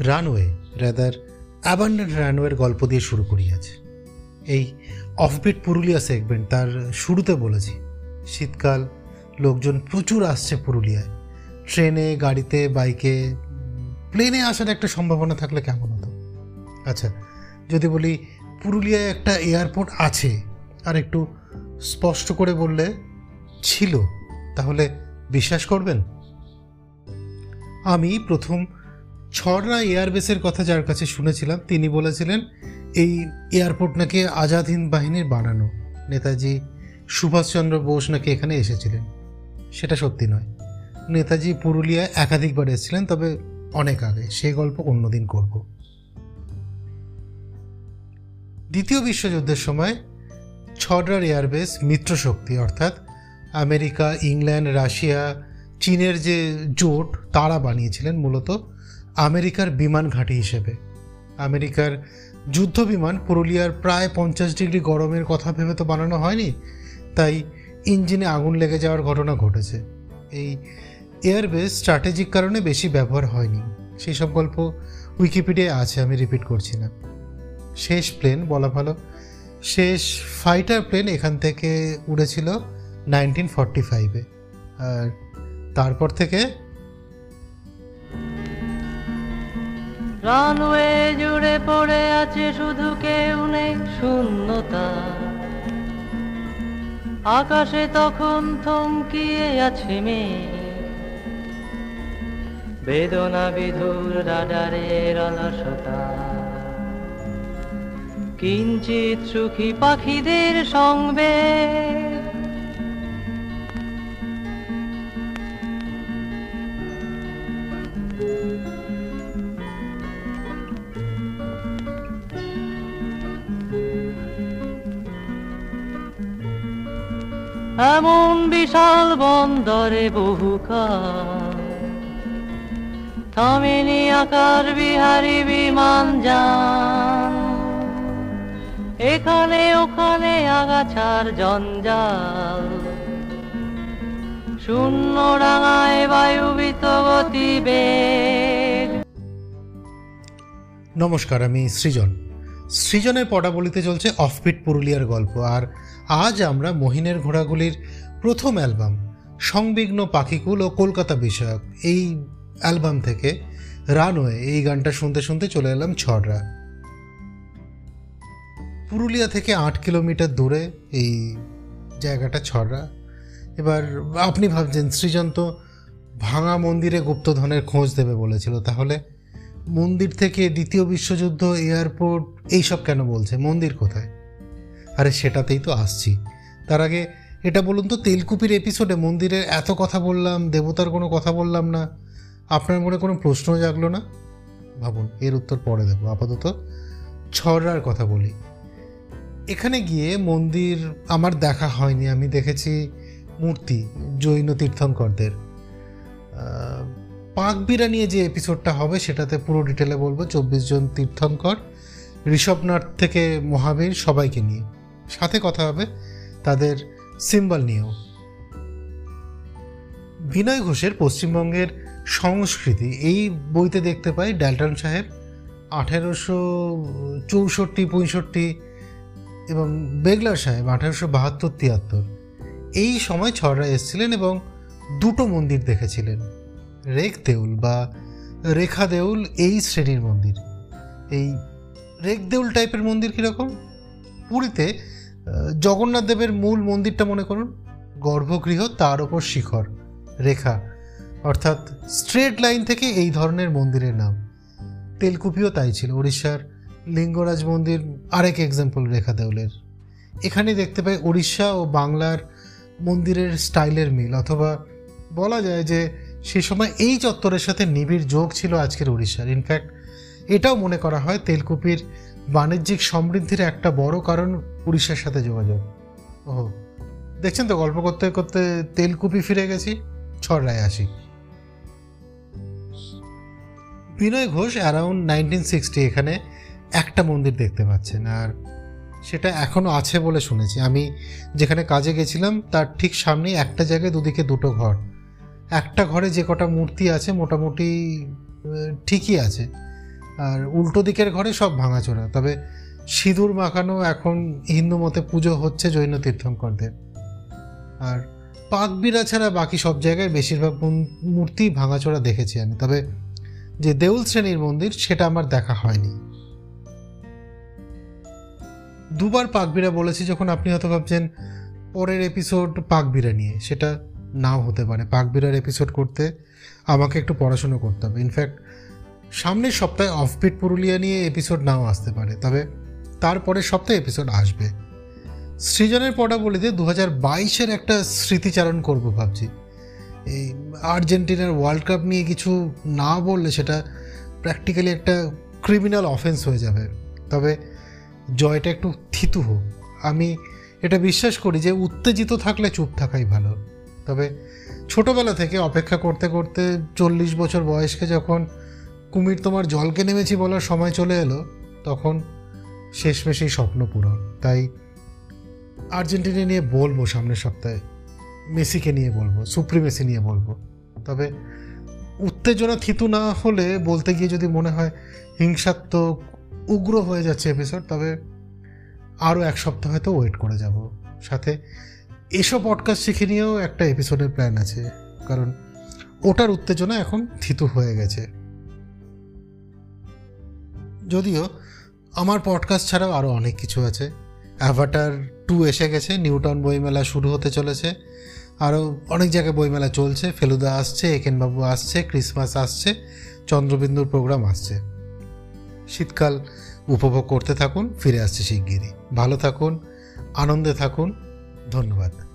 Runway rather abundant রানওয়ের গল্প দিয়ে শুরু করি আজ এই অফবিট পুরুলিয়া সেগমেন্ট তার শুরুতে বলেছি, শীতকাল, লোকজন প্রচুর আসছে পুরুলিয়ায়। ট্রেনে, গাড়িতে, বাইকে, প্লেনে আসার একটা সম্ভাবনা থাকলে কেমন হতো? আচ্ছা যদি বলি পুরুলিয়ায় একটা এয়ারপোর্ট আছে, আর একটু স্পষ্ট করে বললে ছিল, তাহলে বিশ্বাস করবেন? আমি প্রথম ছড়রা এয়ারবেসের কথা যার কাছে শুনেছিলাম, তিনি বলেছিলেন, এই এয়ারপোর্ট নাকি আজাদ হিন্দ বাহিনীর বানানো। নেতাজি সুভাষচন্দ্র বোস নাকি এখানে এসেছিলেন, সেটা সত্যি নয়। নেতাজি পুরুলিয়ায় একাধিকবার এসেছিলেন, তবে অনেক আগে সেই গল্প অন্যদিন করব। দ্বিতীয় বিশ্বযুদ্ধের সময় ছড়রার এয়ারবেস মিত্রশক্তি, অর্থাৎ আমেরিকা, ইংল্যান্ড, রাশিয়া, চীনের যে জোট, তারা বানিয়েছিলেন, মূলত আমেরিকার বিমান ঘাঁটি হিসেবে। আমেরিকার যুদ্ধ বিমান পুরুলিয়ার প্রায় পঞ্চাশ ডিগ্রি গরমের কথা ভেবে তো বানানো হয়নি, তাই ইঞ্জিনে আগুন লেগে যাওয়ার ঘটনা ঘটেছে। এই এয়ারবেস স্ট্র্যাটেজিক কারণে বেশি ব্যবহার হয়নি। সেই সব গল্প উইকিপিডিয়ায় আছে, আমি রিপিট করছি না। শেষ প্লেন বলা ভালো। শেষ ফাইটার প্লেন এখান থেকে উড়েছিল নাইনটিন ফর্টি ফাইভে। আর তারপর থেকে রানওয়ে জুড়ে পড়ে আছে শুধু কেউ নেই শূন্যতা। আকাশে তখন থমকিয়ে আছে মেয়ে বেদনা বিধুর রাডারের অলসতা। কিঞ্চিত সুখী পাখিদের সঙ্গে এমন বিশাল বন্দরে বহুকাল থামেনি আকার বিহারি বিমান যান। এখানে ওখানে আগাছার জঞ্জাল। শূন্য ডাঙায় বায়ুবিত গতিবেগ। নমস্কার, আমি সৃজন। সৃজনের পটাবলিতে চলছে অফবিট পুরুলিয়ার গল্প, আর আজ আমরা মহিনের ঘোড়াগুলির প্রথম অ্যালবাম, সংবিঘ্ন পাখিকুল ও কলকাতা বিষয়ক, এই অ্যালবাম থেকে রানওয়ে এই গানটা শুনতে শুনতে চলে এলাম ছড়রা। পুরুলিয়া থেকে আট কিলোমিটার দূরে এই জায়গাটা ছড়রা। এবার আপনি ভাবছেন, সৃজন তো ভাঙা মন্দিরে গুপ্তধনের খোঁজ দেবে বলেছিল, তাহলে মন্দির থেকে দ্বিতীয় বিশ্বযুদ্ধ, এয়ারপোর্ট, এইসব কেন বলছে? মন্দির কোথায়? আরে সেটাতেই তো আসছি। তার আগে এটা বলুন তো, তেলকুপির এপিসোডে মন্দিরের এত কথা বললাম, দেবতার কোনো কথা বললাম না। আপনার মনে কোনো প্রশ্ন জাগলো না? ভাবুন, এর উত্তর পরে দেবো। আপাতত ছড়ার কথা বলি। এখানে গিয়ে মন্দির আমার দেখা হয়নি। আমি দেখেছি মূর্তি, জৈন তীর্থঙ্করদের। পাকবিরা নিয়ে যে এপিসোডটা হবে, সেটাতে পুরো ডিটেলে বলব। চব্বিশ জন তীর্থঙ্কর ঋষভনাথ থেকে মহাবীর সবাইকে নিয়ে। সাথে কথা হবে তাদের সিম্বল নিয়েও। বিনয় ঘোষের পশ্চিমবঙ্গের সংস্কৃতি, এই বইতে দেখতে পাই ডালটন সাহেব আঠেরোশো চৌষট্টি, পঁয়ষট্টি এবং বেগলার সাহেব আঠেরোশো বাহাত্তর, তিয়াত্তর। এই সময় ছড়রা এসেছিলেন এবং দুটো মন্দির দেখেছিলেন। রেখ দেউল বা রেখা দেউল এই শ্রেণির মন্দির। এই রেখ দেউল টাইপের মন্দির কীরকম? পুরীতে জগন্নাথ দেবের মূল মন্দিরটা মনে করুন, গর্ভগৃহ, তার ওপর শিখর, রেখা, অর্থাৎ স্ট্রেট লাইন থেকে এই ধরনের মন্দিরের নাম। তেলকুপিও তাই ছিল উড়িষ্যার লিঙ্গরাজ মন্দির, আরেক এক্সাম্পল রেখা দেউলের। এখানে দেখতে পাই উড়িষ্যা ও বাংলার মন্দিরের স্টাইলের মিল, অথবা বলা যায় যে সে সময় এই চত্বরের সাথে নিবিড় যোগ ছিল আজকের উড়িষ্যার। ইনফ্যাক্ট এটাও মনে করা হয় তেলকুপির বাণিজ্যিক সমৃদ্ধির একটা বড় কারণ উড়িষ্যার সাথে যোগাযোগ। ওহো, দেখছেন তো, গল্প করতে করতে তেলকুপি ফিরে গেছি ছড়ায় আসি। Binoy Ghosh around nineteen sixty এখানে একটা মন্দির দেখতে পাচ্ছেন, আর সেটা এখনও আছে বলে শুনেছি। আমি যেখানে কাজে গেছিলাম, তার ঠিক সামনেই একটা জায়গায় দুদিকে দুটো ঘর। একটা ঘরে যে কটা মূর্তি আছে মোটামুটি ঠিকই আছে। আর উল্টো দিকের ঘরে সব ভাঙাচোরা। তবে সিঁদুর মাখানো এখন হিন্দু মতে পুজো হচ্ছে জৈন তীর্থঙ্করদের। আর পাকবিরা ছাড়া বাকি সব জায়গায় বেশিরভাগ মূর্তি ভাঙাচোরা দেখেছি আমি। তবে যে দেউল শ্রেণির মন্দির, সেটা আমার দেখা হয়নি। দুবার পাকবিরা বলেছি যখন আপনি হয়তো ভাবছেন, পরের এপিসোড পাকবিরা নিয়ে। সেটা নাও হতে পারে। পাকবিরার এপিসোড করতে আমাকে একটু পড়াশুনো করতে হবে। ইনফ্যাক্ট সামনের সপ্তাহে অফবিট পুরুলিয়া নিয়ে এপিসোড নাও আসতে পারে। তবে তারপরের সপ্তাহে এপিসোড আসবে। সৃজনের পটাবলিতে দু হাজার বাইশের একটা স্মৃতিচারণ করব ভাবছি। এই আর্জেন্টিনার ওয়ার্ল্ড কাপ নিয়ে কিছু না বললে সেটা প্র্যাকটিক্যালি একটা ক্রিমিনাল অফেন্স হয়ে যাবে। তবে জয়টা একটু থিতু হোক। আমি এটা বিশ্বাস করি যে উত্তেজিত থাকলে চুপ থাকাই ভালো। তবে ছোটবেলা থেকে অপেক্ষা করতে করতে চল্লিশ বছর বয়সকে যখন কুমির তোমার জলকে নেমেছি বলার সময় চলে এলো, তখন শেষমেশেই স্বপ্ন পূরণ। তাই আর্জেন্টিনা নিয়ে বলব সামনের সপ্তাহে, মেসিকে নিয়ে বলব, সুপ্রিমেসি নিয়ে বলব। তবে উত্তেজনা থিতু না হলে বলতে গিয়ে যদি মনে হয় হিংসাত্মক উগ্র হয়ে যাচ্ছে এপিসোড, তবে আরও এক সপ্তাহ হয়তো ওয়েট করে যাব। সাথে এসব পডকাস্ট শিখে নিয়েও একটা এপিসোডের প্ল্যান আছে, কারণ ওটার উত্তেজনা এখন থিতু হয়ে গেছে। যদিও আমার পডকাস্ট ছাড়াও আরও অনেক কিছু আছে। অ্যাভাটার টু এসে গেছে নিউটন বইমেলা শুরু হতে চলেছে। আরও অনেক জায়গায় বইমেলা চলছে, ফেলুদা আসছে, একেনবাবু আসছে ক্রিসমাস আসছে, চন্দ্রবিন্দুর প্রোগ্রাম আসছে। শীতকাল উপভোগ করতে থাকুন, ফিরে আসছে শিগগিরই। ভালো থাকুন, আনন্দে থাকুন ধন্যবাদ।